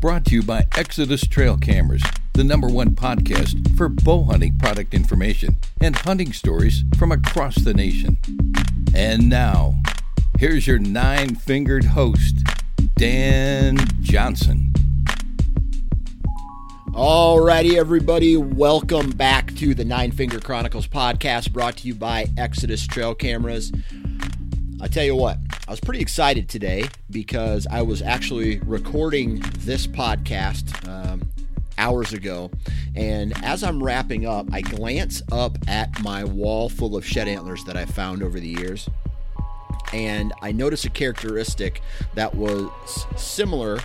brought to you by Exodus Trail Cameras, the number one podcast for bow hunting product information and hunting stories from across the nation. And now, here's your nine fingered host, Dan Johnson. Alrighty, everybody, welcome back to the Nine Finger Chronicles podcast brought to you by Exodus Trail Cameras. I tell you what, I was pretty excited today because I was actually recording this podcast um, hours ago. And as I'm wrapping up, I glance up at my wall full of shed antlers that I found over the years. And I notice a characteristic that was similar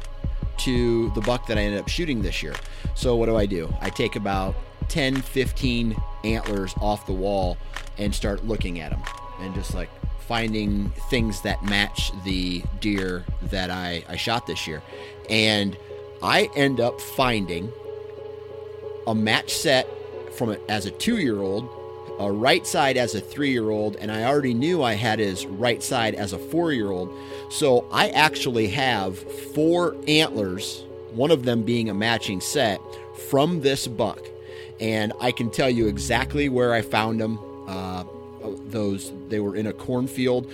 to the buck that I ended up shooting this year. So, what do I do? I take about 10, 15 antlers off the wall and start looking at them and just like finding things that match the deer that I, I shot this year. And I end up finding a match set from it as a two year old, a right side as a three year old, and I already knew I had his right side as a four year old. So I actually have four antlers, one of them being a matching set from this buck. And I can tell you exactly where I found them. Uh, those they were in a cornfield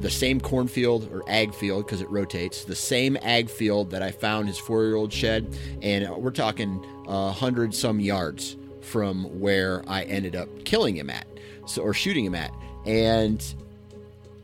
the same cornfield or ag field because it rotates the same ag field that i found his four-year-old shed and uh, we're talking a hundred some yards from where i ended up killing him at so or shooting him at and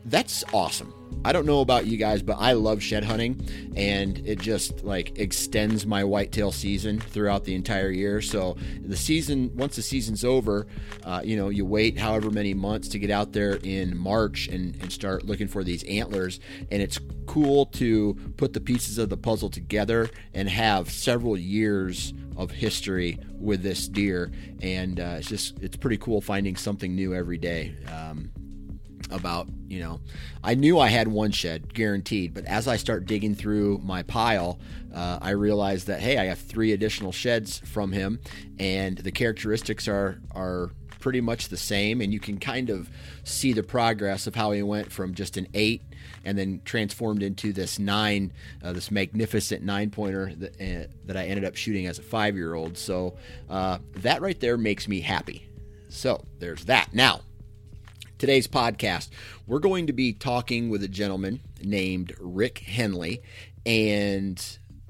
that's awesome I don't know about you guys, but I love shed hunting and it just like extends my whitetail season throughout the entire year. So the season, once the season's over, uh, you know, you wait however many months to get out there in March and, and start looking for these antlers. And it's cool to put the pieces of the puzzle together and have several years of history with this deer. And uh, it's just, it's pretty cool finding something new every day. Um, about you know i knew i had one shed guaranteed but as i start digging through my pile uh, i realize that hey i have three additional sheds from him and the characteristics are are pretty much the same and you can kind of see the progress of how he went from just an eight and then transformed into this nine uh, this magnificent nine pointer that, uh, that i ended up shooting as a five year old so uh, that right there makes me happy. So there's that. Now today's podcast, we're going to be talking with a gentleman named Rick Henley. And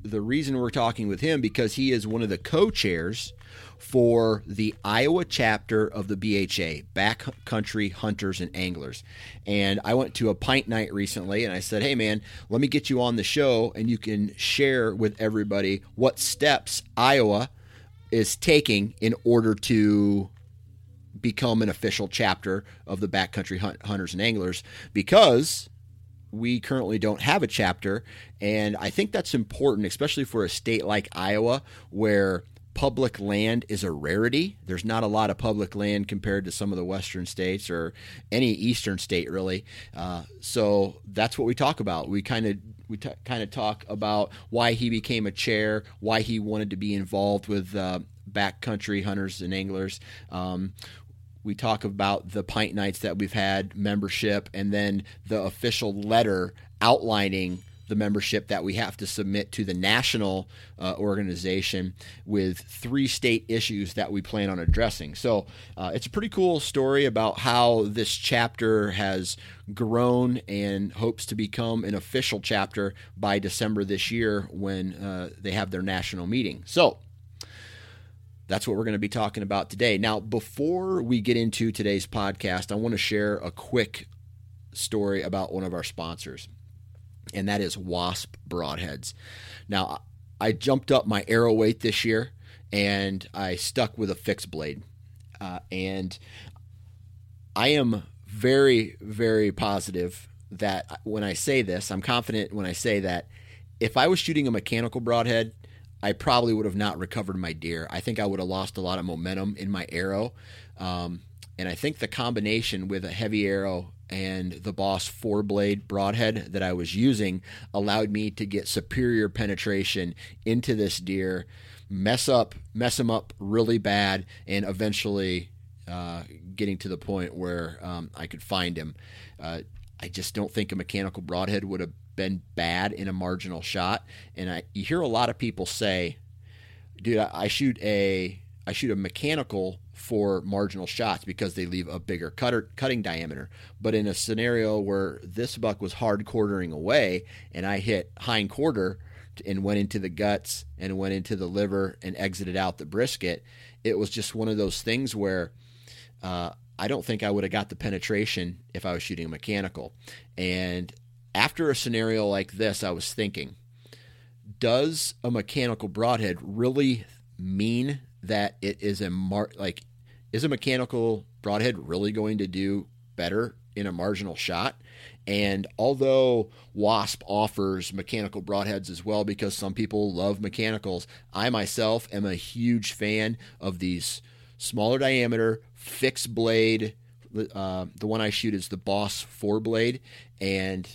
the reason we're talking with him because he is one of the co-chairs for the Iowa chapter of the BHA, Backcountry Hunters and Anglers. And I went to a pint night recently and I said, "Hey man, let me get you on the show and you can share with everybody what steps Iowa is taking in order to become an official chapter of the Backcountry Hunt, Hunters and Anglers because we currently don't have a chapter. And I think that's important, especially for a state like Iowa where public land is a rarity. There's not a lot of public land compared to some of the western states or any eastern state, really. Uh, so that's what we talk about. We kind of we t- kind of talk about why he became a chair, why he wanted to be involved with uh, backcountry hunters and anglers. Um, we talk about the pint nights that we've had, membership, and then the official letter outlining the membership that we have to submit to the national uh, organization with three state issues that we plan on addressing. So uh, it's a pretty cool story about how this chapter has grown and hopes to become an official chapter by December this year when uh, they have their national meeting. So that's what we're going to be talking about today. Now, before we get into today's podcast, I want to share a quick story about one of our sponsors and that is wasp broadheads. Now, I jumped up my arrow weight this year and I stuck with a fixed blade. Uh, and I am very, very positive that when I say this, I'm confident when I say that if I was shooting a mechanical broadhead, I probably would have not recovered my deer. I think I would have lost a lot of momentum in my arrow. Um, and I think the combination with a heavy arrow and the Boss four blade broadhead that I was using allowed me to get superior penetration into this deer, mess up, mess him up really bad, and eventually uh, getting to the point where um, I could find him. Uh, I just don't think a mechanical broadhead would have been bad in a marginal shot. And I, you hear a lot of people say, "Dude, I, I shoot a I shoot a mechanical for marginal shots because they leave a bigger cutter, cutting diameter. But in a scenario where this buck was hard quartering away and I hit hind quarter and went into the guts and went into the liver and exited out the brisket, it was just one of those things where uh, I don't think I would have got the penetration if I was shooting a mechanical. And after a scenario like this, I was thinking, does a mechanical broadhead really mean that it is a mar- like is a mechanical broadhead really going to do better in a marginal shot? And although Wasp offers mechanical broadheads as well because some people love mechanicals, I myself am a huge fan of these smaller diameter fixed blade. Uh, the one I shoot is the Boss four blade, and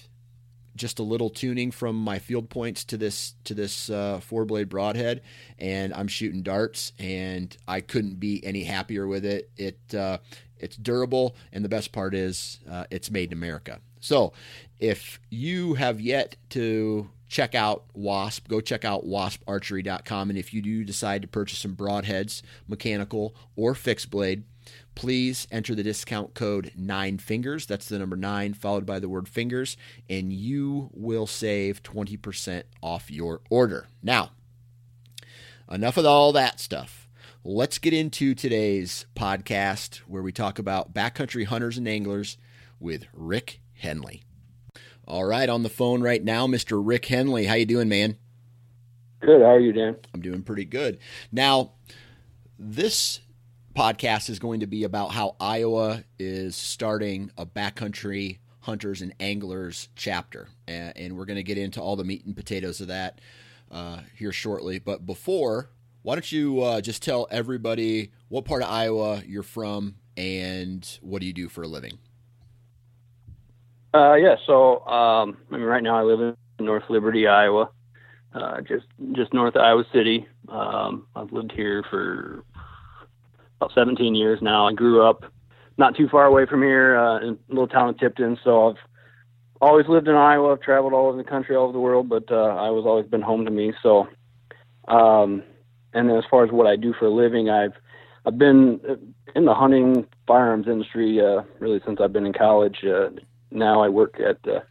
just a little tuning from my field points to this to this uh, four blade broadhead, and I'm shooting darts, and I couldn't be any happier with it. It uh, it's durable, and the best part is uh, it's made in America. So, if you have yet to check out Wasp, go check out wasparchery.com, and if you do decide to purchase some broadheads, mechanical or fixed blade please enter the discount code nine fingers. That's the number nine followed by the word fingers, and you will save 20% off your order. Now, enough of all that stuff. Let's get into today's podcast where we talk about backcountry hunters and anglers with Rick Henley. All right, on the phone right now, Mr. Rick Henley. How you doing, man? Good. How are you, Dan? I'm doing pretty good. Now, this podcast is going to be about how Iowa is starting a backcountry hunters and anglers chapter, and, and we're going to get into all the meat and potatoes of that uh, here shortly. But before, why don't you uh, just tell everybody what part of Iowa you're from and what do you do for a living? Uh, yeah, so um, I mean, right now I live in North Liberty, Iowa, uh, just just north of Iowa City. Um, I've lived here for about 17 years now. I grew up not too far away from here uh, in a little town of Tipton. So I've always lived in Iowa. I've traveled all over the country, all over the world, but uh, Iowa's always been home to me. So, um, and then as far as what I do for a living, I've I've been in the hunting firearms industry uh, really since I've been in college. Uh, now I work at the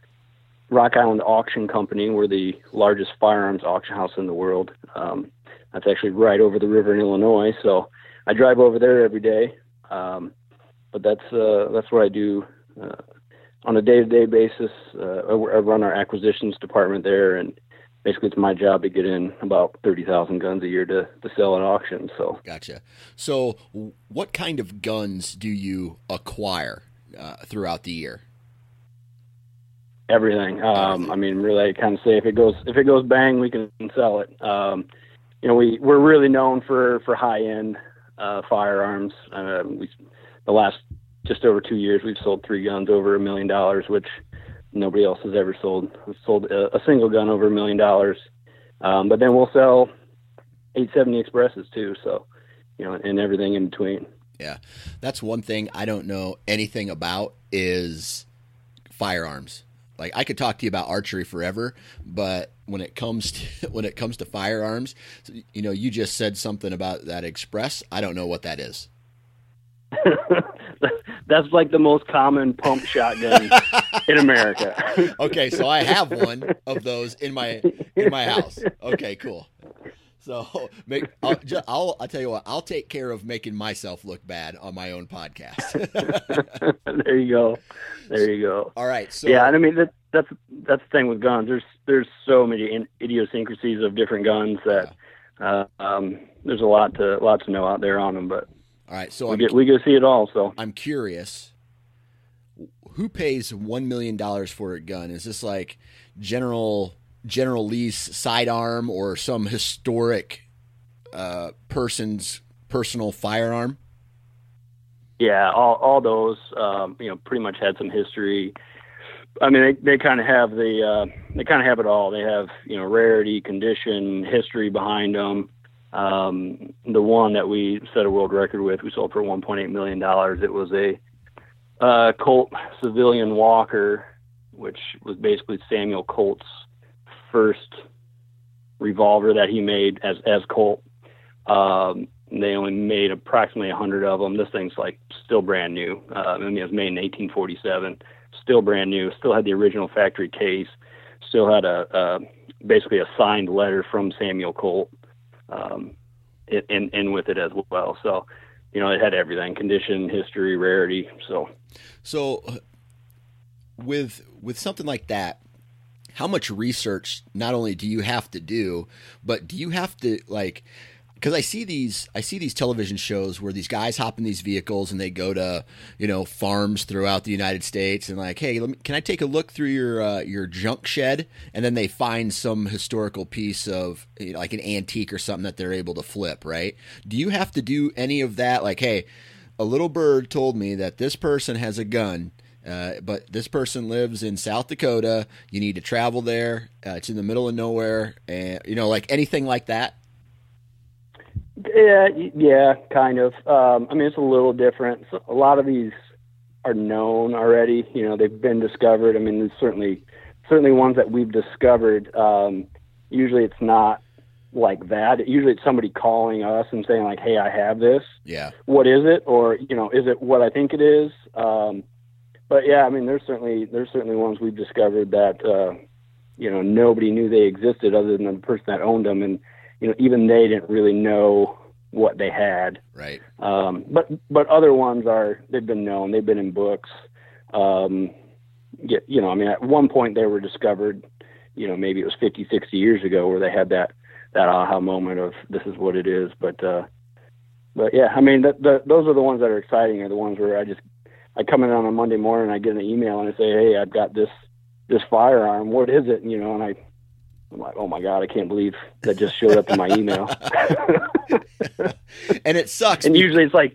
Rock Island Auction Company. We're the largest firearms auction house in the world. Um, that's actually right over the river in Illinois. So I drive over there every day. Um, but that's uh, that's what I do uh, on a day-to-day basis. Uh, I run our acquisitions department there, and basically it's my job to get in about thirty thousand guns a year to, to sell at auction. So gotcha. So what kind of guns do you acquire uh, throughout the year? Everything. Um, I mean, really, I kind of say if it goes if it goes bang, we can sell it. Um, you know, we we're really known for for high end uh, firearms. Uh, we the last just over two years we've sold three guns over a million dollars, which nobody else has ever sold. We've sold a, a single gun over a million dollars, um, but then we'll sell 870 expresses too. So you know, and everything in between. Yeah, that's one thing I don't know anything about is firearms. Like I could talk to you about archery forever, but when it comes to when it comes to firearms, you know, you just said something about that express. I don't know what that is. That's like the most common pump shotgun in America. okay, so I have one of those in my in my house. Okay, cool. So make I'll, just, I'll I'll tell you what I'll take care of making myself look bad on my own podcast. there you go, there you go. All right. So yeah, and I mean that that's that's the thing with guns. There's there's so many idiosyncrasies of different guns that uh, um, there's a lot to lot to know out there on them. But all right, so we I'm, get we go see it all. So I'm curious. Who pays one million dollars for a gun? Is this like General General Lee's sidearm or some historic uh, person's personal firearm? Yeah, all all those um, you know pretty much had some history. I mean, they they kind of have the uh, they kind of have it all. They have you know rarity, condition, history behind them. Um, the one that we set a world record with, we sold for 1.8 million dollars. It was a uh, Colt civilian Walker, which was basically Samuel Colt's first revolver that he made as as Colt. Um, they only made approximately 100 of them. This thing's like still brand new. Uh, I mean, it was made in 1847, still brand new. Still had the original factory case. Still had a, basically a signed letter from Samuel Colt um, in in with it as well. So, you know, it had everything: condition, history, rarity. So, so with with something like that, how much research not only do you have to do, but do you have to like because I see these I see these television shows where these guys hop in these vehicles and they go to you know farms throughout the United States and like hey me, can I take a look through your uh, your junk shed? And then they find some historical piece of you know, like an antique or something that they're able to flip right? Do you have to do any of that? Like hey a little bird told me that this person has a gun uh, but this person lives in South Dakota. You need to travel there. Uh, it's in the middle of nowhere, and you know, like anything like that. Yeah, yeah, kind of. Um, I mean, it's a little different. So a lot of these are known already. You know, they've been discovered. I mean, there's certainly certainly ones that we've discovered. Um, usually, it's not like that. Usually, it's somebody calling us and saying like, "Hey, I have this. Yeah, what is it? Or you know, is it what I think it is?" Um, but yeah, I mean, there's certainly there's certainly ones we've discovered that uh, you know nobody knew they existed other than the person that owned them, and you know, even they didn't really know what they had. Right. Um, but but other ones are they've been known. They've been in books. Um, get, you know, I mean, at one point they were discovered. You know, maybe it was 50, 60 years ago where they had that that aha moment of this is what it is. But uh, but yeah, I mean, the, the, those are the ones that are exciting. Are the ones where I just I come in on a Monday morning, I get an email and I say, hey, I've got this this firearm. What is it? And, you know, and I I'm like, oh my god, I can't believe that just showed up in my email. and it sucks. And usually it's like,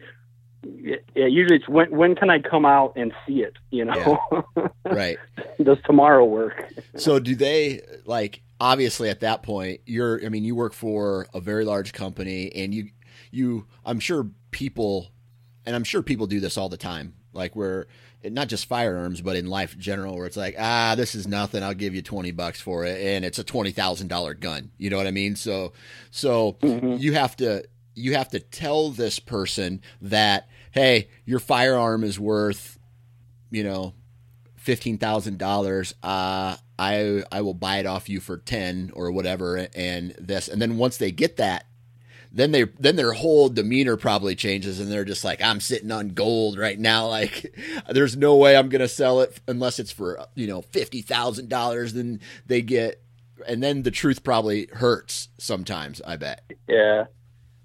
yeah, usually it's when when can I come out and see it? You know, yeah. right? Does tomorrow work? so do they like? Obviously, at that point, you're. I mean, you work for a very large company, and you, you. I'm sure people, and I'm sure people do this all the time. Like where not just firearms, but in life in general, where it's like, ah, this is nothing. I'll give you twenty bucks for it, and it's a twenty thousand dollar gun. You know what I mean? So, so mm-hmm. you have to you have to tell this person that, hey, your firearm is worth, you know, fifteen thousand dollars. Uh, I I will buy it off you for ten or whatever, and this, and then once they get that then they then their whole demeanor probably changes and they're just like i'm sitting on gold right now. Like there's no way i'm gonna sell it unless it's for you know $50000 then they get and then the truth probably hurts sometimes i bet. Yeah.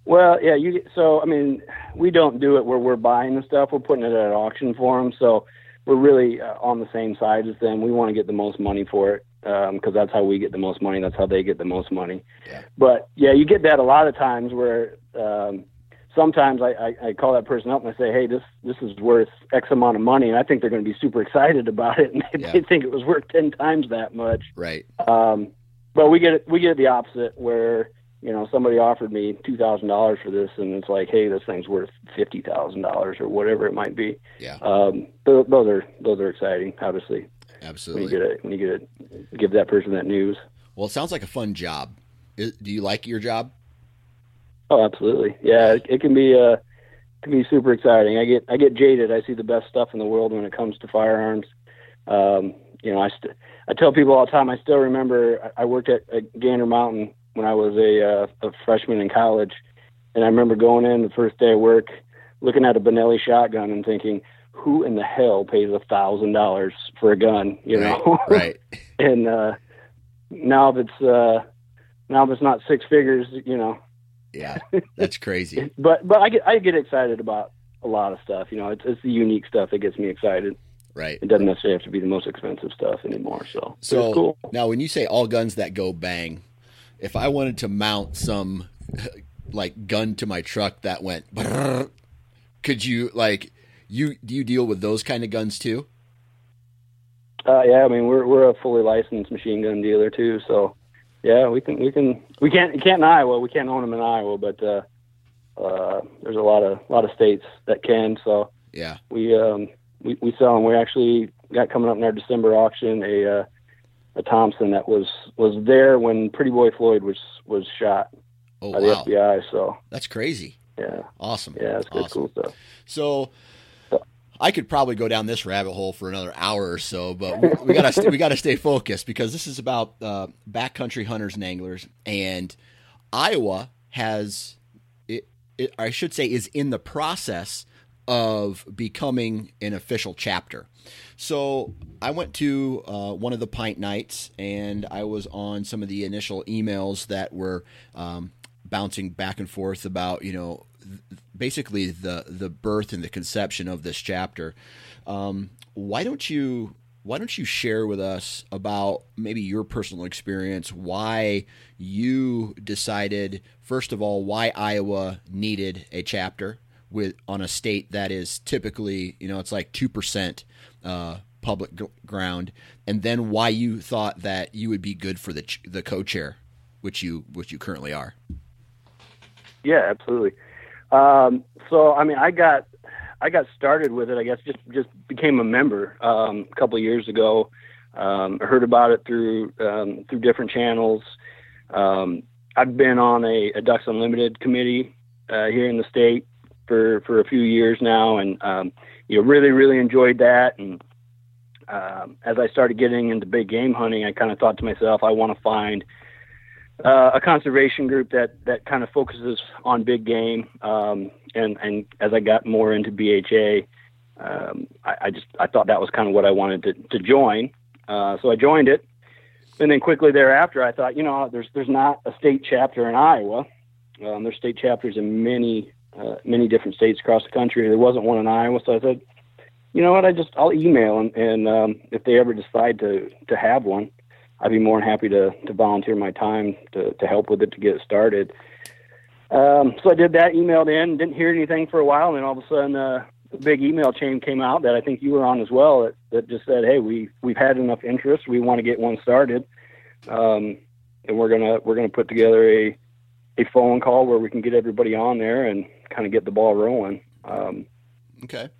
Well yeah you so i mean we don't do it where we're buying the stuff. We're putting it at auction for them so we're really uh, on the same side as them. We want to get the most money for it because um, that's how we get the most money. That's how they get the most money. Yeah. But yeah, you get that a lot of times where um, sometimes I, I, I call that person up and I say, hey, this this is worth X amount of money, and I think they're going to be super excited about it, and they, yeah. they think it was worth ten times that much. Right. Um, but we get we get the opposite where you know, somebody offered me two thousand dollars for this, and it's like, hey, this thing's worth fifty thousand dollars or whatever it might be. Yeah. Um, those, those are those are exciting, obviously. Absolutely. When you get it, when you get it, give that person that news. Well, it sounds like a fun job. Is, do you like your job? Oh, absolutely. Yeah, it, it can be uh, it can be super exciting. I get I get jaded. I see the best stuff in the world when it comes to firearms. Um, you know, I st- I tell people all the time. I still remember I worked at, at Gander Mountain when I was a, uh, a freshman in college, and I remember going in the first day of work, looking at a Benelli shotgun and thinking, "Who in the hell pays a thousand dollars for a gun?" You know, right? and uh, now if it's uh, now if it's not six figures, you know. Yeah, that's crazy. but but I get I get excited about a lot of stuff. You know, it's it's the unique stuff that gets me excited. Right. It doesn't necessarily have to be the most expensive stuff anymore. So so cool. now when you say all guns that go bang, if I wanted to mount some like gun to my truck that went, could you like you do you deal with those kind of guns too? Uh, yeah, I mean we're we're a fully licensed machine gun dealer too, so yeah, we can we can we can't can't in Iowa, we can't own them in Iowa, but uh, uh, there's a lot of a lot of states that can. So yeah, we um, we we sell them. We actually got coming up in our December auction a uh, a Thompson that was was there when Pretty Boy Floyd was was shot oh, by the. FBI. So that's crazy. Yeah, awesome. Yeah, it's good, awesome. cool stuff. So. I could probably go down this rabbit hole for another hour or so, but we, we gotta st- we gotta stay focused because this is about uh, backcountry hunters and anglers, and Iowa has it, it. I should say is in the process of becoming an official chapter. So I went to uh, one of the pint nights and I was on some of the initial emails that were um, bouncing back and forth about, you know, basically the, the birth and the conception of this chapter. Um, why don't you why don't you share with us about maybe your personal experience why you decided first of all why Iowa needed a chapter with on a state that is typically you know it's like 2% uh, public g- ground and then why you thought that you would be good for the ch- the co-chair which you which you currently are yeah absolutely um, so I mean I got I got started with it I guess just just became a member um, a couple years ago um, I heard about it through um, through different channels um, I've been on a, a Ducks Unlimited committee uh, here in the state for for a few years now, and um, you know really really enjoyed that. And um, as I started getting into big game hunting, I kind of thought to myself, I want to find uh, a conservation group that that kind of focuses on big game. Um, and and as I got more into BHA, um, I, I just I thought that was kind of what I wanted to to join. Uh, so I joined it. And then quickly thereafter, I thought, you know, there's there's not a state chapter in Iowa. Um, there's state chapters in many uh, many different states across the country. There wasn't one in Iowa, so I said, you know what? I just I'll email them, and um, if they ever decide to to have one, I'd be more than happy to to volunteer my time to to help with it to get it started. Um, so I did that, emailed in, didn't hear anything for a while, and then all of a sudden, uh, a big email chain came out that I think you were on as well. That, that just said, "Hey, we we've had enough interest. We want to get one started, um, and we're gonna we're gonna put together a a phone call where we can get everybody on there and kind of get the ball rolling." Um, okay.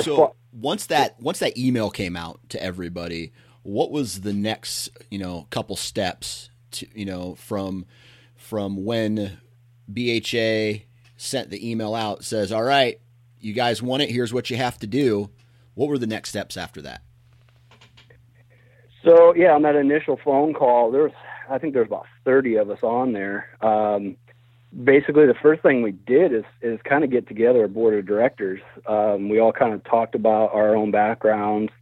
So far- once that once that email came out to everybody, what was the next you know couple steps to you know from from when BHA sent the email out says, "All right, you guys want it. Here's what you have to do." What were the next steps after that? So yeah, on that initial phone call, there's I think there's about 30 of us on there. Um, basically, the first thing we did is is kind of get together a board of directors. Um, we all kind of talked about our own backgrounds,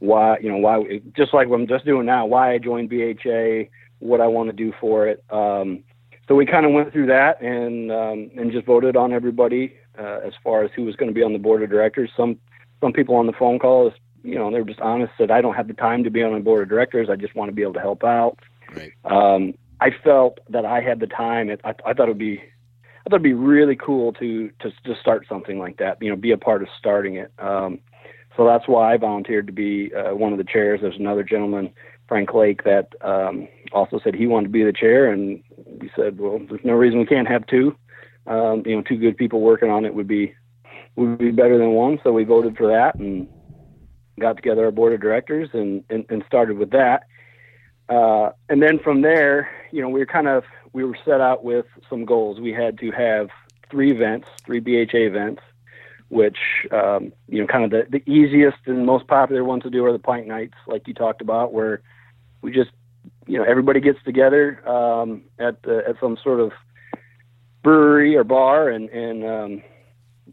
why you know why just like what I'm just doing now, why I joined BHA, what I want to do for it. Um, so we kind of went through that and um, and just voted on everybody uh, as far as who was going to be on the board of directors. Some some people on the phone call, you know, they were just honest said I don't have the time to be on the board of directors. I just want to be able to help out. Right. Um, I felt that I had the time. It, I, I thought it'd be, I thought it'd be really cool to to to start something like that. You know, be a part of starting it. Um, so that's why I volunteered to be uh, one of the chairs. There's another gentleman, Frank Lake, that um, also said he wanted to be the chair, and we said, well, there's no reason we can't have two. Um, you know, two good people working on it would be would be better than one. So we voted for that and got together our board of directors and and, and started with that. Uh, and then from there, you know, we were kind of we were set out with some goals. We had to have three events, three BHA events, which um, you know, kind of the, the easiest and most popular ones to do are the pint nights, like you talked about, where we just you know everybody gets together um, at the, at some sort of brewery or bar and and um,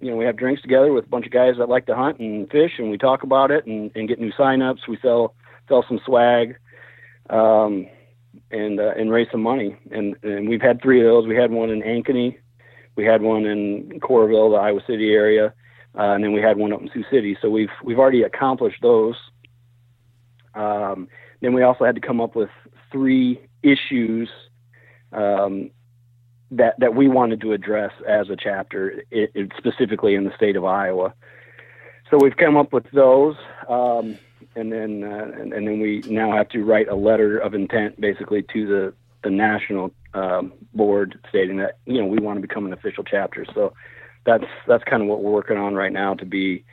you know we have drinks together with a bunch of guys that like to hunt and fish and we talk about it and, and get new signups. We sell sell some swag um, and uh, and raise some money and and we've had three of those. We had one in Ankeny, we had one in Coralville, the Iowa City area, uh, and then we had one up in Sioux City. So we've we've already accomplished those. Um, then we also had to come up with three issues um, that that we wanted to address as a chapter, it, it specifically in the state of Iowa. So we've come up with those, um, and then uh, and, and, then we now have to write a letter of intent, basically to the the national um, board, stating that you know we want to become an official chapter. So that's that's kind of what we're working on right now to be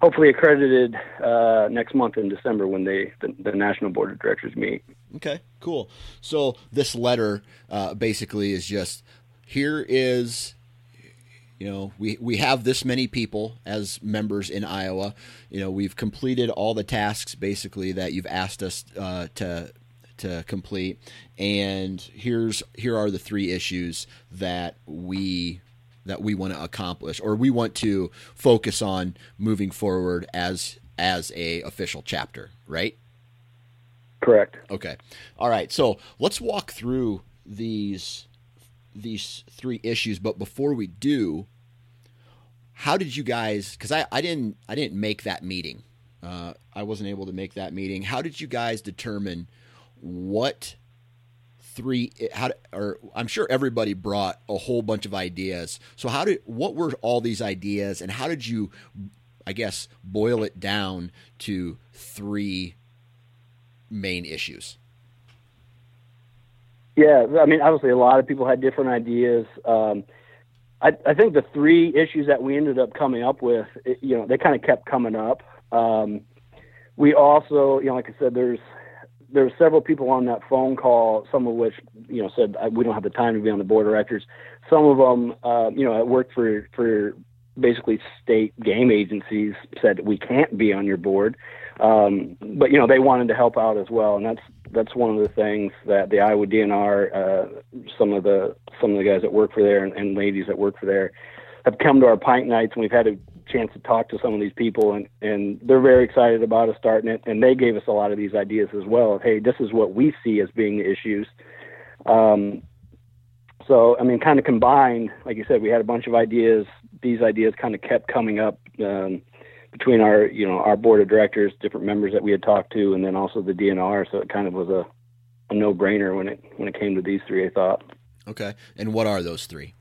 hopefully accredited uh, next month in December when they the, the, national board of directors meet. Okay, cool. So this letter uh, basically is just here is you know we we have this many people as members in Iowa. You know we've completed all the tasks basically that you've asked us uh, to to complete, and here's here are the three issues that we that we want to accomplish or we want to focus on moving forward as as a official chapter, right? Correct. Okay. All right. So let's walk through these these three issues. But before we do, how did you guys? Because I, I didn't I didn't make that meeting. Uh, I wasn't able to make that meeting. How did you guys determine what three how or I'm sure everybody brought a whole bunch of ideas. So how did what were all these ideas and how did you I guess boil it down to three main issues? Yeah, I mean obviously a lot of people had different ideas. Um, I, I think the three issues that we ended up coming up with, it, you know, they kind of kept coming up. Um, we also, you know, like I said, there's there were several people on that phone call, some of which you know said we don't have the time to be on the board of directors. Some of them, uh, you know, I worked for for basically state game agencies said we can't be on your board, um, but you know they wanted to help out as well, and that's that's one of the things that the Iowa DNR, uh, some of the some of the guys that work for there and, and ladies that work for there, have come to our pint nights, and we've had a chance to talk to some of these people and and they're very excited about us starting it and they gave us a lot of these ideas as well of hey this is what we see as being the issues. Um, so i mean kind of combined like you said we had a bunch of ideas. These ideas kind of kept coming up um, between our you know our board of directors different members that we had talked to and then also the dnr so it kind of was a, a no-brainer when it when it came to these three i thought. Okay. And what are those three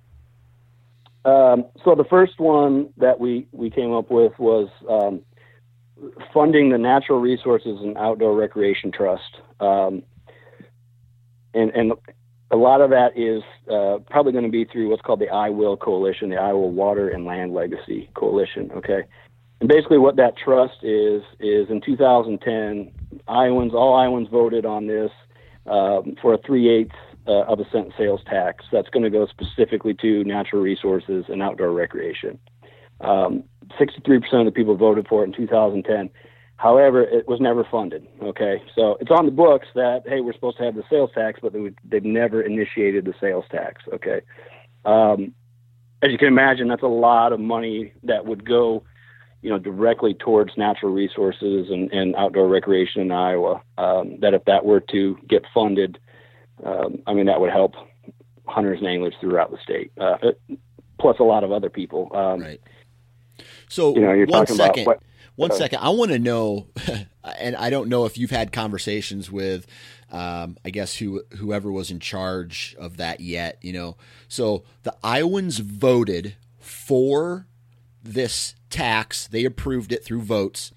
um, so the first one that we, we came up with was um, funding the Natural Resources and Outdoor Recreation Trust. Um, and, and a lot of that is uh, probably going to be through what's called the IWILL Coalition, the Iowa Water and Land Legacy Coalition. Okay. And basically, what that trust is, is in 2010, Iowans, all Iowans voted on this um, for a three eighths uh, of a cent sales tax that's going to go specifically to natural resources and outdoor recreation. Um, 63% of the people voted for it in 2010. However, it was never funded. Okay, so it's on the books that hey, we're supposed to have the sales tax, but they they've never initiated the sales tax. Okay, um, as you can imagine, that's a lot of money that would go, you know, directly towards natural resources and, and outdoor recreation in Iowa. Um, that if that were to get funded, um, I mean, that would help hunters and anglers throughout the state, uh, plus a lot of other people. Um, right. So you know, you're one talking second, about what, one uh. I want to know, and I don't know if you've had conversations with, um, I guess who whoever was in charge of that yet. You know, so the Iowans voted for this tax. They approved it through votes,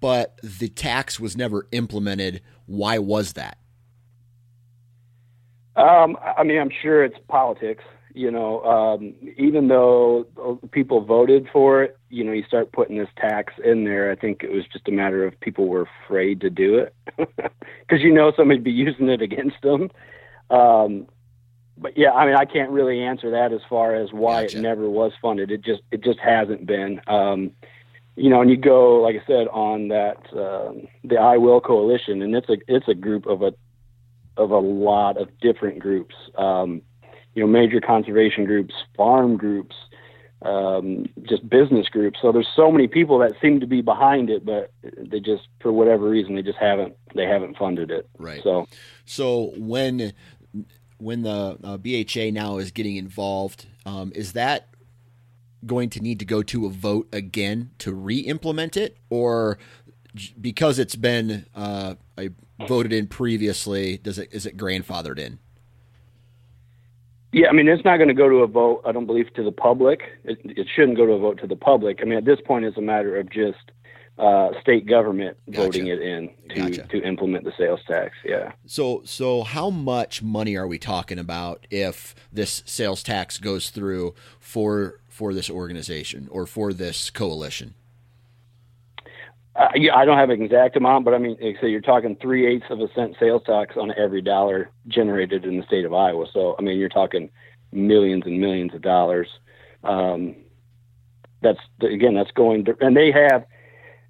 but the tax was never implemented. Why was that? Um, I mean, I'm sure it's politics. You know, um, even though people voted for it, you know, you start putting this tax in there. I think it was just a matter of people were afraid to do it because you know somebody'd be using it against them. Um, but yeah, I mean, I can't really answer that as far as why gotcha. it never was funded. It just it just hasn't been. Um, you know, and you go, like I said, on that um, the IWILL Coalition, and it's a it's a group of a of a lot of different groups. Um, you know, major conservation groups, farm groups, um, just business groups. So there's so many people that seem to be behind it, but they just, for whatever reason, they just haven't they haven't funded it. Right. So, so when when the uh, BHA now is getting involved, um, is that going to need to go to a vote again to re-implement it, or because it's been uh, voted in previously, does it is it grandfathered in? Yeah, I mean, it's not going to go to a vote. I don't believe to the public. It, it shouldn't go to a vote to the public. I mean, at this point, it's a matter of just uh, state government gotcha. voting it in to gotcha. to implement the sales tax. Yeah. So so how much money are we talking about if this sales tax goes through for for this organization or for this coalition? Uh, yeah, I don't have an exact amount, but I mean, so you're talking three eighths of a cent sales tax on every dollar generated in the state of Iowa. So I mean, you're talking millions and millions of dollars. Um, that's again, that's going to, and they have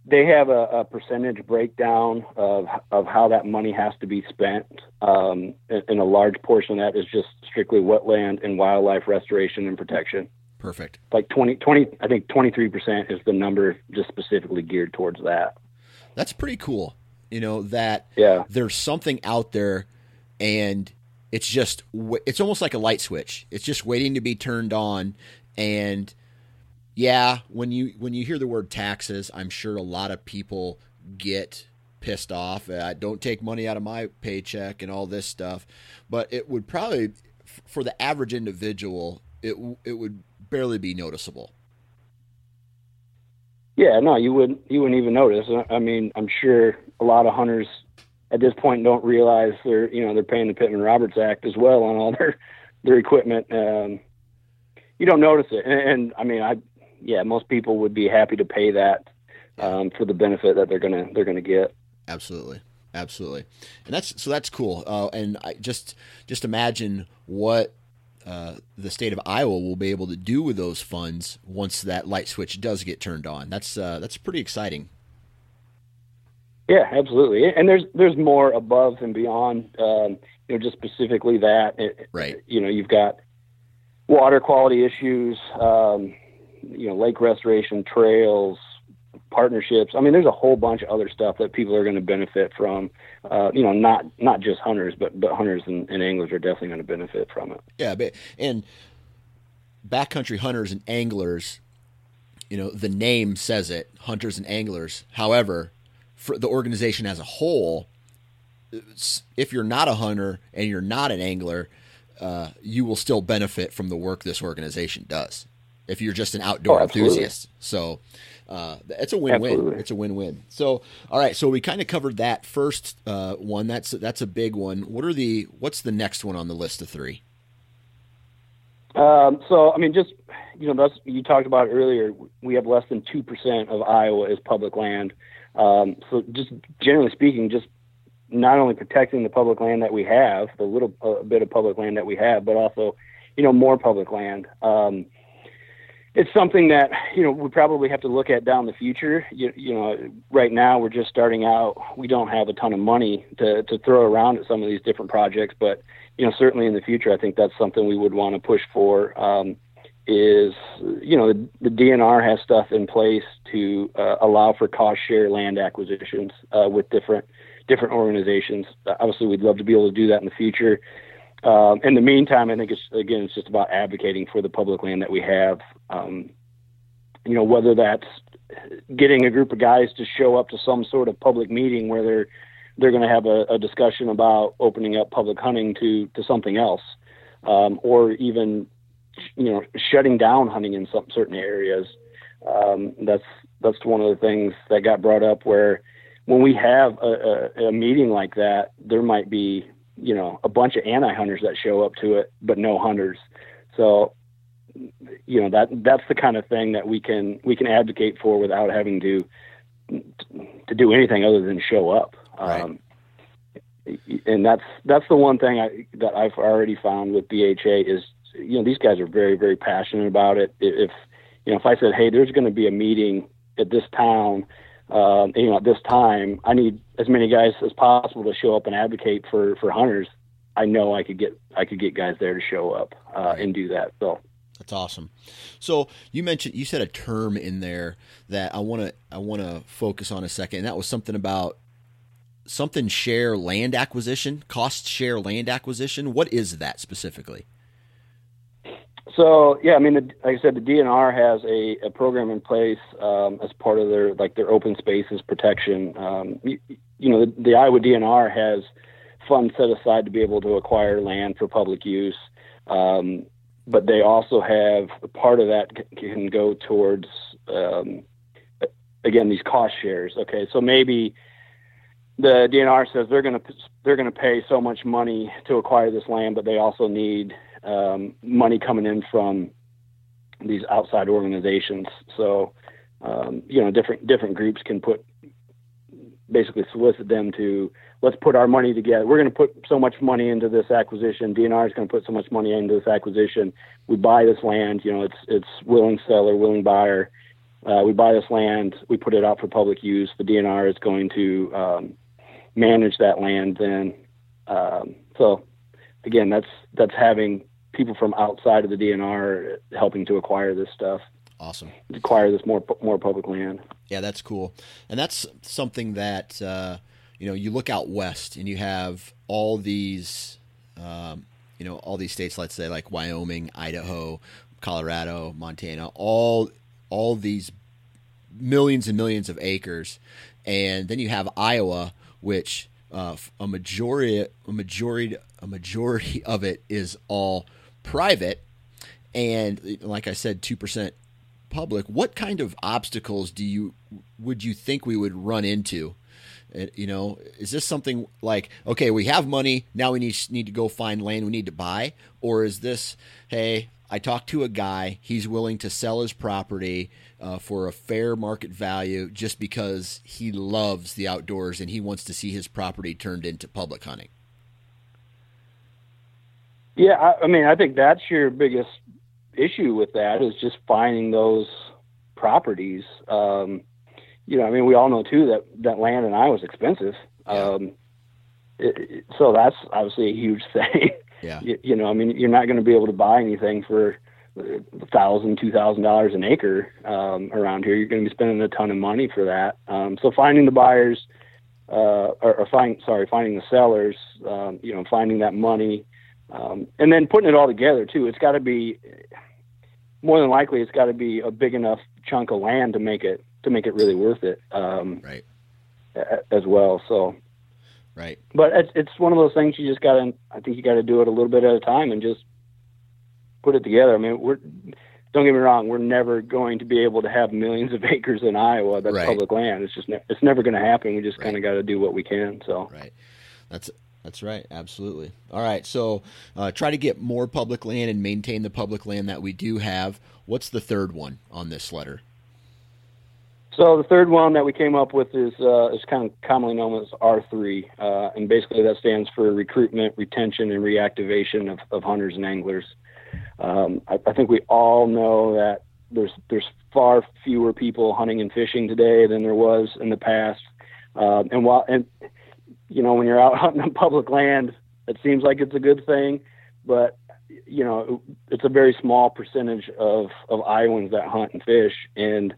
they have a, a, percentage breakdown of of how that money has to be spent, um, and, and, a large portion of that is just strictly wetland and wildlife restoration and protection. Perfect. Like 20, 20 I think twenty three percent is the number just specifically geared towards that. That's pretty cool. You know that yeah. there's something out there, and it's just it's almost like a light switch. It's just waiting to be turned on, and yeah, when you when you hear the word taxes, I'm sure a lot of people get pissed off. Uh, don't take money out of my paycheck and all this stuff. But it would probably, for the average individual, it it would barely be noticeable. Yeah, no, you wouldn't you wouldn't even notice. I mean, I'm sure a lot of hunters at this point don't realize they're you know they're paying the Pittman Roberts Act as well on all their their equipment. Um, you don't notice it, and, and I mean, I yeah, most people would be happy to pay that um, for the benefit that they're gonna they're gonna get. Absolutely, absolutely, and that's so that's cool. Uh, and I just just imagine what uh, the state of Iowa will be able to do with those funds once that light switch does get turned on. That's uh, that's pretty exciting. Yeah, absolutely. And there's there's more above and beyond. Um, you know, just specifically that. It, right. You know, you've got water quality issues. Um, you know, lake restoration, trails, partnerships. I mean, there's a whole bunch of other stuff that people are going to benefit from. Uh, you know, not not just hunters, but but hunters and, and anglers are definitely going to benefit from it. Yeah, but and backcountry hunters and anglers, you know, the name says it, hunters and anglers. However, for the organization as a whole, if you're not a hunter and you're not an angler, uh, you will still benefit from the work this organization does if you're just an outdoor oh, enthusiast. So uh, it's a win-win. Absolutely. It's a win-win. So all right, so we kind of covered that first uh, one. That's that's a big one. What are the what's the next one on the list of three? Um, so I mean, just you know, that's you talked about earlier. We have less than two percent of Iowa is public land. Um, so just generally speaking, just not only protecting the public land that we have, the little uh, bit of public land that we have, but also, you know, more public land. Um, it's something that you know we probably have to look at down the future. You, you know, right now we're just starting out. We don't have a ton of money to to throw around at some of these different projects, but you know, certainly in the future, I think that's something we would want to push for. Um, is you know the, the, DNR has stuff in place to uh, allow for cost share land acquisitions uh, with different different organizations. Obviously, we'd love to be able to do that in the future. Um, in the meantime, I think it's again, it's just about advocating for the public land that we have. Um, you know, whether that's getting a group of guys to show up to some sort of public meeting where they're they're going to have a, a, discussion about opening up public hunting to to something else, um, or even you know shutting down hunting in some certain areas. Um, that's that's one of the things that got brought up where when we have a, a, a meeting like that, there might be you know a bunch of anti-hunters that show up to it, but no hunters. So you know that that's the kind of thing that we can we can advocate for without having to to do anything other than show up. Right. Um, and that's that's the one thing I, that I've already found with BHA is you know these guys are very very passionate about it. If you know if I said hey there's going to be a meeting at this town um, you know at this time I need as many guys as possible to show up and advocate for for hunters. I know I could get I could get guys there to show up uh, and do that. So That's awesome. So you mentioned you said a term in there that I want to I want to focus on a second. And that was something about something share land acquisition, cost share land acquisition. What is that specifically? So yeah, I mean, the, like I said, the DNR has a, a program in place um, as part of their like their open spaces protection. Um, you, you know, the, the Iowa DNR has funds set aside to be able to acquire land for public use, um, but they also have part of that can go towards um, again these cost shares. Okay, so maybe the DNR says they're going to they're going to pay so much money to acquire this land, but they also need um, money coming in from these outside organizations. So, um, you know, different different groups can put basically solicit them to let's put our money together. We're going to put so much money into this acquisition. DNR is going to put so much money into this acquisition. We buy this land. You know, it's it's willing seller, willing buyer. Uh, we buy this land. We put it out for public use. The DNR is going to um, manage that land. Then, um, so again, that's that's having people from outside of the DNR helping to acquire this stuff, Awesome. acquire this more more public land. Yeah, that's cool. And that's something that uh, you know, you look out west and you have all these um, you know, all these states, let's say like Wyoming, Idaho, Colorado, Montana, all all these millions and millions of acres. And then you have Iowa, which uh, a majority a majority a majority of it is all private and like I said 2% public what kind of obstacles do you would you think we would run into? Uh, you know is this something like okay we have money now we need need to go find land we need to buy? Or is this hey I talked to a guy he's willing to sell his property uh, for a fair market value just because he loves the outdoors and he wants to see his property turned into public hunting? Yeah, I, I mean, I think that's your biggest issue with that is just finding those properties. Um, you know, I mean, we all know too that that land in Iowa is expensive. Um, it, it- so that's obviously a huge thing. yeah you, you know, I mean, you're not going to be able to buy anything for a thousand, two thousand dollars an acre um, around here. You're going to be spending a ton of money for that. Um, so finding the buyers, uh, or, or find, sorry, finding the sellers, um, you know, finding that money, um, and then putting it all together too. It's got to be more than likely it's got to be a big enough chunk of land to make it to make it really worth it um, right as well. So right but it's it's one of those things you just got to I think you got to do it a little bit at a time and just put it together. I mean, we're don't get me wrong, we're never going to be able to have millions of acres in Iowa that's Right. public land. It's just ne- it's never going to happen. We just Right. kind of got to do what we can. So Right. That's that's right. Absolutely. All right. So uh, try to get more public land and maintain the public land that we do have. What's the third one on this letter? So the third one that we came up with is uh, is kind of commonly known as R3, uh, and basically that stands for recruitment, retention, and reactivation of, of hunters and anglers. Um, I, I think we all know that there's there's far fewer people hunting and fishing today than there was in the past. Um, and while and you know when you're out hunting on public land, it seems like it's a good thing, but you know it's a very small percentage of of Iowans that hunt and fish, and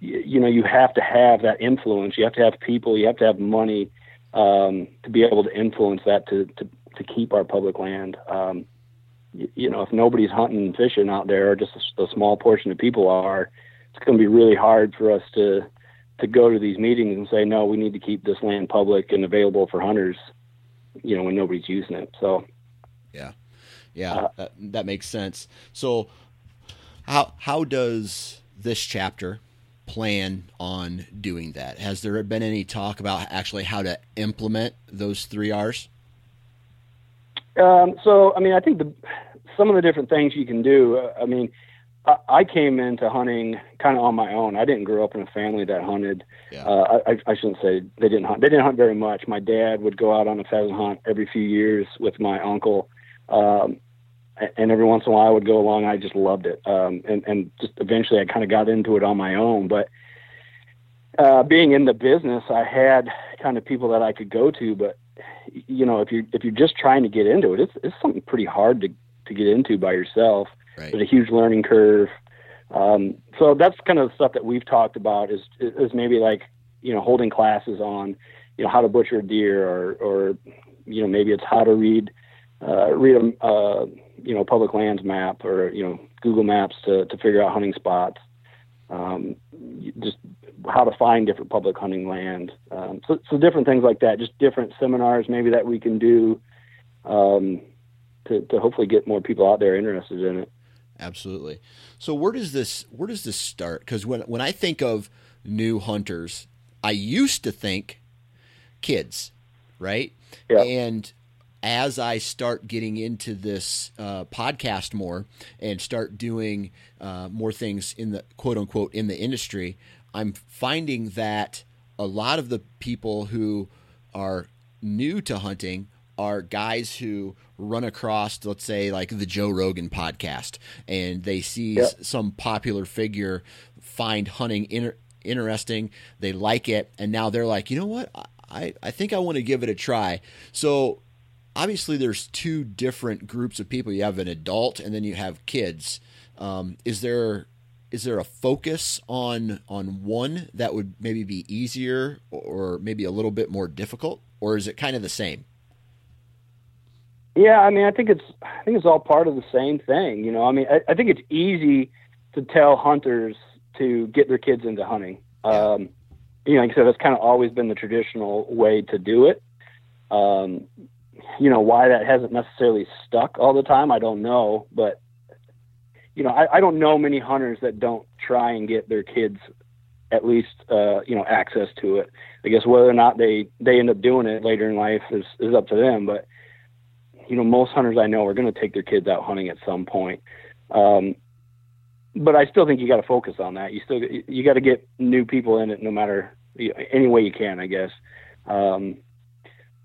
you know you have to have that influence. You have to have people. You have to have money um, to be able to influence that to to, to keep our public land. Um, y- you know, if nobody's hunting and fishing out there, or just a small portion of people are, it's going to be really hard for us to to go to these meetings and say, no, we need to keep this land public and available for hunters. You know, when nobody's using it. So Yeah. Yeah. Uh, that, that makes sense. So how how does this chapter plan on doing that? Has there been any talk about actually how to implement those three R's? Um, so, I mean, I think the some of the different things you can do. Uh, I mean, I, came into hunting kind of on my own. I didn't grow up in a family that hunted. Yeah. Uh, I, I shouldn't say they didn't hunt. They didn't hunt very much. My dad would go out on a pheasant hunt every few years with my uncle. Um, and every once in a while I would go along. I just loved it. Um, and, and just eventually I kind of got into it on my own, but, uh, being in the business, I had kind of people that I could go to, but you know, if you if you're just trying to get into it, it's it's something pretty hard to to get into by yourself. Right. There's a huge learning curve. Um, so that's kind of the stuff that we've talked about is is maybe like you know holding classes on you know how to butcher a deer or or you know maybe it's how to read uh, read a uh, you know public lands map or you know Google Maps to to figure out hunting spots. Um, just how to find different public hunting land. Um, so, so different things like that, just different seminars maybe that we can do um, to, to hopefully get more people out there interested in it. Absolutely. So where does this where does this start? Because when when I think of new hunters, I used to think kids, right? Yeah. And as I start getting into this uh, podcast more and start doing uh, more things in the quote unquote in the industry, I'm finding that a lot of the people who are new to hunting are guys who run across, let's say, like the Joe Rogan podcast, and they see yep. some popular figure find hunting inter- interesting, they like it, and now they're like, you know what, I, I think I want to give it a try. So obviously, there's two different groups of people. You have an adult, and then you have kids. Um, is there is there a focus on on one that would maybe be easier or maybe a little bit more difficult, or is it kind of the same? Yeah, I mean, I think it's I think it's all part of the same thing. You know, I mean, I, I think it's easy to tell hunters to get their kids into hunting. Um, you know, like I said, that's kind of always been the traditional way to do it. Um, you know, why that hasn't necessarily stuck all the time, I don't know. But you know, I, I don't know many hunters that don't try and get their kids at least uh, you know access to it. I guess whether or not they they end up doing it later in life is is up to them. But you know, most hunters I know are going to take their kids out hunting at some point. Um, but I still think you got to focus on that. You still you got to get new people in it, no matter any way you can, I guess. Um,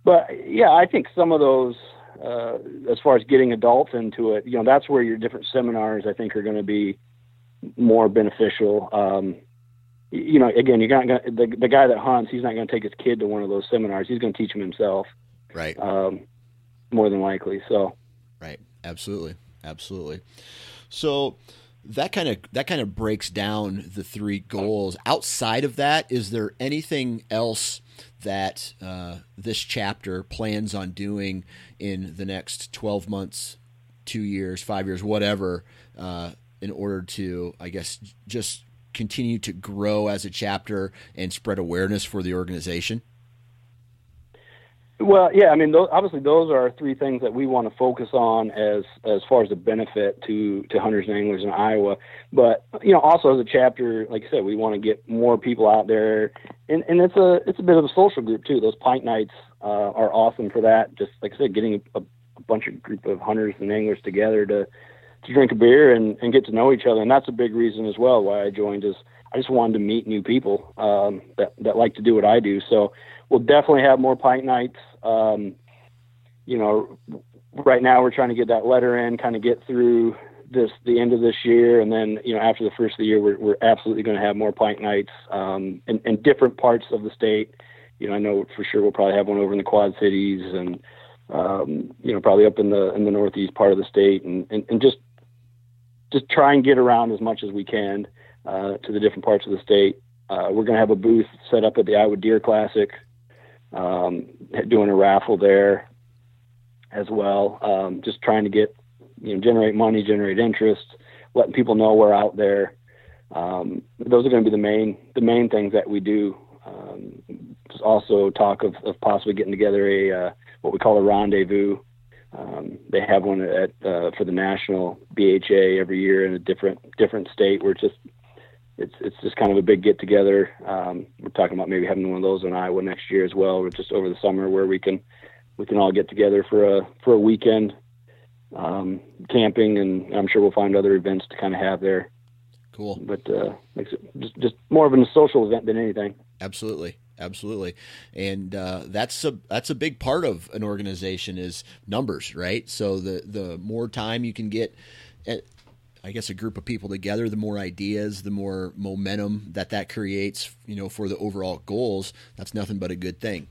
but yeah, I think some of those, uh, as far as getting adults into it, you know, that's where your different seminars I think are going to be more beneficial. Um, you know, again, you're not going the the guy that hunts, he's not going to take his kid to one of those seminars. He's going to teach him himself. Right. Um, more than likely. So. Right. Absolutely. Absolutely. So that kind of that kind of breaks down the three goals. Outside of that, is there anything else that uh, this chapter plans on doing in the next twelve months, two years, five years, whatever, uh, in order to, I guess, just continue to grow as a chapter and spread awareness for the organization? Well, yeah, I mean, those, obviously, those are three things that we want to focus on as as far as the benefit to to hunters and anglers in Iowa. But you know, also as a chapter, like I said, we want to get more people out there, and and it's a it's a bit of a social group too. Those pint nights uh, are awesome for that. Just like I said, getting a, a bunch of group of hunters and anglers together to to drink a beer and and get to know each other, and that's a big reason as well why I joined. Is I just wanted to meet new people um, that that like to do what I do. So we'll definitely have more pint nights. Um, you know, right now we're trying to get that letter in, kind of get through this the end of this year, and then you know after the first of the year, we're we're absolutely going to have more pint nights um, in, in different parts of the state. You know, I know for sure we'll probably have one over in the Quad Cities, and um, you know probably up in the in the northeast part of the state, and and, and just just try and get around as much as we can uh, to the different parts of the state. Uh, we're going to have a booth set up at the Iowa Deer Classic um, doing a raffle there as well. Um, just trying to get, you know, generate money, generate interest, letting people know we're out there. Um, those are going to be the main the main things that we do. Um, just also talk of, of possibly getting together a uh, what we call a rendezvous. Um, they have one at uh, for the national BHA every year in a different different state where it's just it's it's just kind of a big get together. Um, we're talking about maybe having one of those in Iowa next year as well, or just over the summer where we can we can all get together for a for a weekend um, camping, and I'm sure we'll find other events to kind of have there. Cool. But uh, makes it just just more of a social event than anything. Absolutely, absolutely, and uh, that's a that's a big part of an organization is numbers, right? So the the more time you can get. I guess a group of people together, the more ideas, the more momentum that that creates, you know, for the overall goals. That's nothing but a good thing.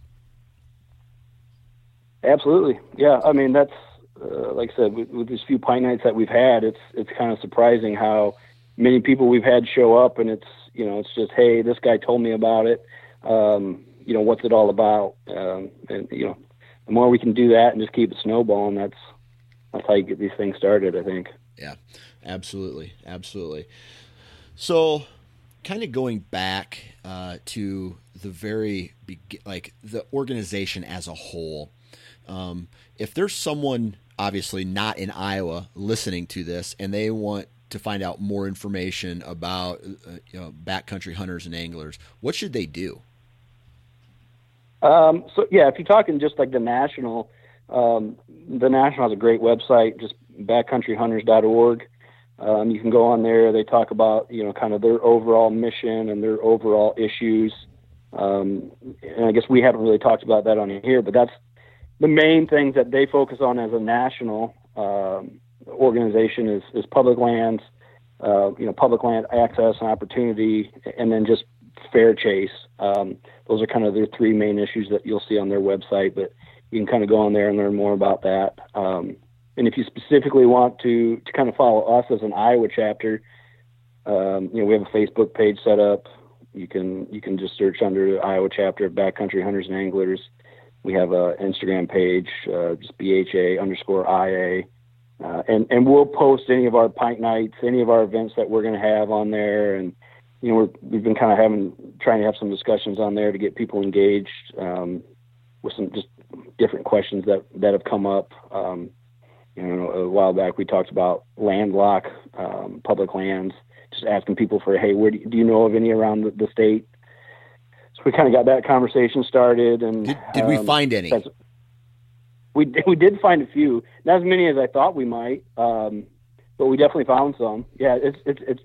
Absolutely, yeah. I mean, that's uh, like I said, with, with, these few pint nights that we've had, it's it's kind of surprising how many people we've had show up, and it's you know, it's just hey, this guy told me about it. Um, you know, what's it all about? Um, and you know, the more we can do that and just keep it snowballing, that's that's how you get these things started. I think. Yeah, absolutely, absolutely. So, kind of going back uh, to the very be- like the organization as a whole um, if there's someone obviously not in Iowa listening to this and they want to find out more information about uh, you know backcountry hunters and anglers, what should they do? Um, so yeah, if you're talking just like the national, um, the national has a great website, just backcountryhunters.org. Um, you can go on there. They talk about you know kind of their overall mission and their overall issues. Um, and I guess we haven't really talked about that on here, but that's the main things that they focus on as a national um, organization is, is public lands, uh, you know, public land access and opportunity, and then just fair chase. Um, those are kind of their three main issues that you'll see on their website, but you can kind of go on there and learn more about that. And if you specifically want to, to kind of follow us as an Iowa chapter, um, you know, we have a Facebook page set up. You can you can just search under Iowa chapter of Backcountry Hunters and Anglers we have an Instagram page, uh, just BHA underscore IA. Uh, and, and we'll post any of our pint nights, any of our events that we're going to have on there. And, you know, we have been kind of having, trying to have some discussions on there to get people engaged um, with some just different questions that, that have come up. Um, you know, a while back we talked about landlock um, public lands, just asking people for, hey, where do you, do you know of any around the, the state? So we kind of got that conversation started. And did, did um, we find any? We we did find a few, not as many as I thought we might, um, but we definitely found some. Yeah, it's it's it's,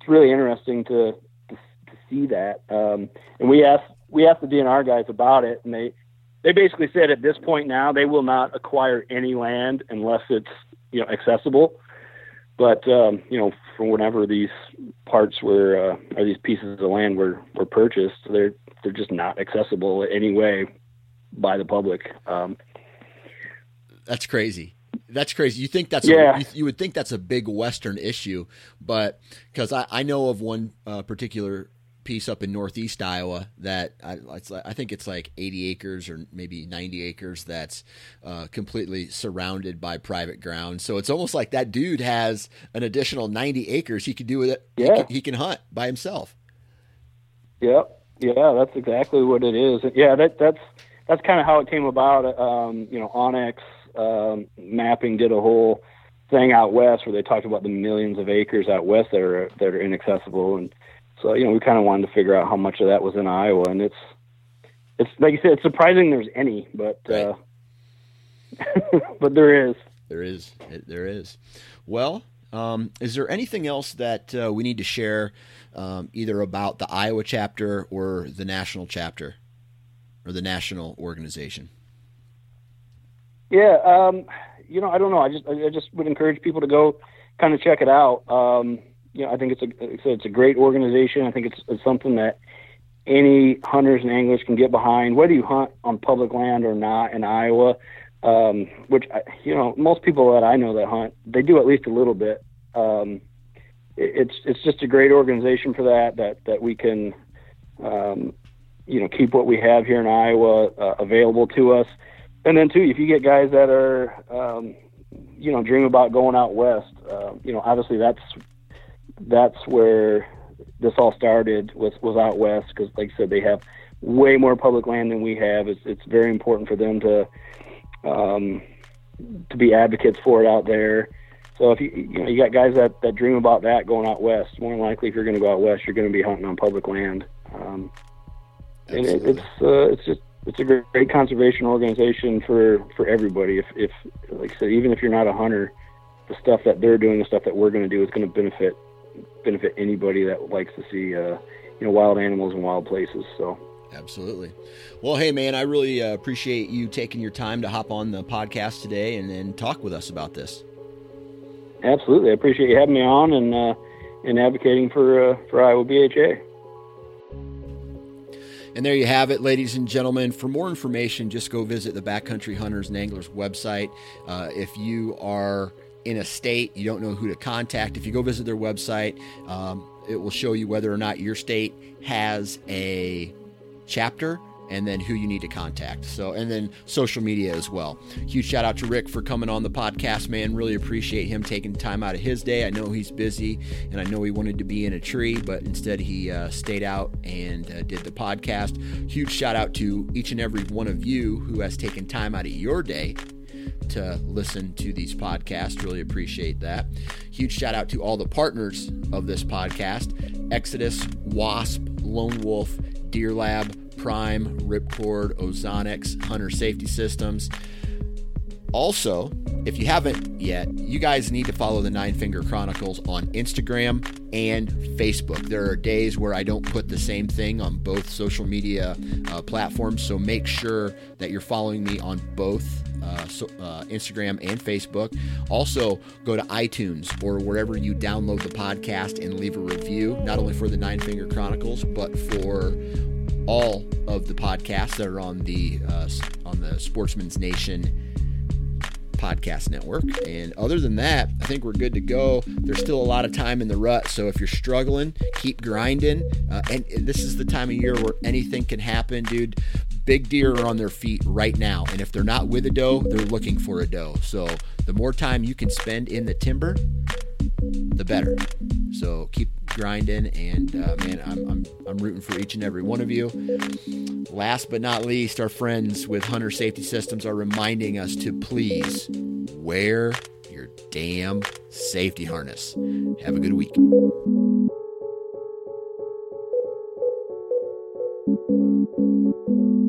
it's really interesting to, to, to see that. Um, and we asked we asked the DNR guys about it, and they they basically said at this point now they will not acquire any land unless it's you know accessible. But um, you know, from whenever these parts were uh, or these pieces of land were were purchased, they're they're just not accessible in any way by the public. Um, that's crazy. That's crazy. You think that's yeah. A, you, you, would think that's a big Western issue, but because I, I know of one uh, particular piece up in northeast Iowa that I, I, think it's like 80 acres or maybe 90 acres that's uh, completely surrounded by private ground. So it's almost like that dude has an additional 90 acres he could do with it. Yeah. He can, he can hunt by himself. Yep. Yeah, that's exactly what it is. Yeah, that that's that's kind of how it came about. Um, you know, onX um, mapping did a whole thing out west where they talked about the millions of acres out west that are that are inaccessible, and so you know we kind of wanted to figure out how much of that was in Iowa, and it's it's like you said, it's surprising there's any, but uh, but there is. There is. There is. Well, um, is there anything else that uh, we need to share, um, either about the Iowa chapter or the national chapter, or the national organization? Yeah, um, you know, I don't know. I just I just would encourage people to go kind of check it out. Um, you know, I think it's a it's a great organization. I think it's, it's something that any hunters and anglers can get behind, whether you hunt on public land or not in Iowa um, which you know most people that I know that hunt they do at least a little bit. Um, it, it's it's just a great organization for that that that we can um, you know keep what we have here in Iowa uh, available to us, and then too if you get guys that are um, you know dream about going out west, uh, you know obviously that's that's where this all started was was out west because like I said they have way more public land than we have. It's it's very important for them to um, to be advocates for it out there. So if you you know you got guys that, that dream about that going out west, more than likely if you're going to go out west, you're going to be hunting on public land. Um, and it, it's uh, it's just it's a great, great conservation organization for for everybody. If if like I said, even if you're not a hunter, the stuff that they're doing, the stuff that we're going to do, is going to benefit benefit anybody that likes to see uh, you know wild animals and wild places. So. Absolutely. Well, hey, man, I really uh, appreciate you taking your time to hop on the podcast today and, and talk with us about this. Absolutely. I appreciate you having me on and uh, and advocating for uh, for Iowa BHA. And there you have it, ladies and gentlemen. For more information, just go visit the Backcountry Hunters and Anglers website. Uh, if you are in a state you don't know who to contact, if you go visit their website, um, it will show you whether or not your state has a chapter and then who you need to contact. So, and then social media as well. Huge shout out to Rick for coming on the podcast, man. Really appreciate him taking time out of his day. I know he's busy and I know he wanted to be in a tree, but instead he uh, stayed out and uh, did the podcast. Huge shout out to each and every one of you who has taken time out of your day to listen to these podcasts. Really appreciate that. Huge shout out to all the partners of this podcast Exodus, Wasp, Lone Wolf, Deer Lab, Prime, Ripcord, Ozonics, Hunter Safety Systems. Also, if you haven't yet, you guys need to follow the Nine Finger Chronicles on Instagram and Facebook. There are days where I don't put the same thing on both social media uh, platforms, so make sure that you're following me on both uh, so, uh, Instagram and Facebook. Also, go to iTunes or wherever you download the podcast and leave a review, not only for the Nine Finger Chronicles, but for all of the podcasts that are on the uh, on the Sportsman's Nation podcast network. And other than that, I think we're good to go. There's still a lot of time in the rut, so if you're struggling, keep grinding. Uh, and this is the time of year where anything can happen, dude. Big deer are on their feet right now, and if they're not with a doe, they're looking for a doe. So the more time you can spend in the timber, the better. So keep grinding, and uh, man, I'm, I'm I'm rooting for each and every one of you. Last but not least, our friends with Hunter Safety Systems are reminding us to please wear your damn safety harness. Have a good week. Thank you.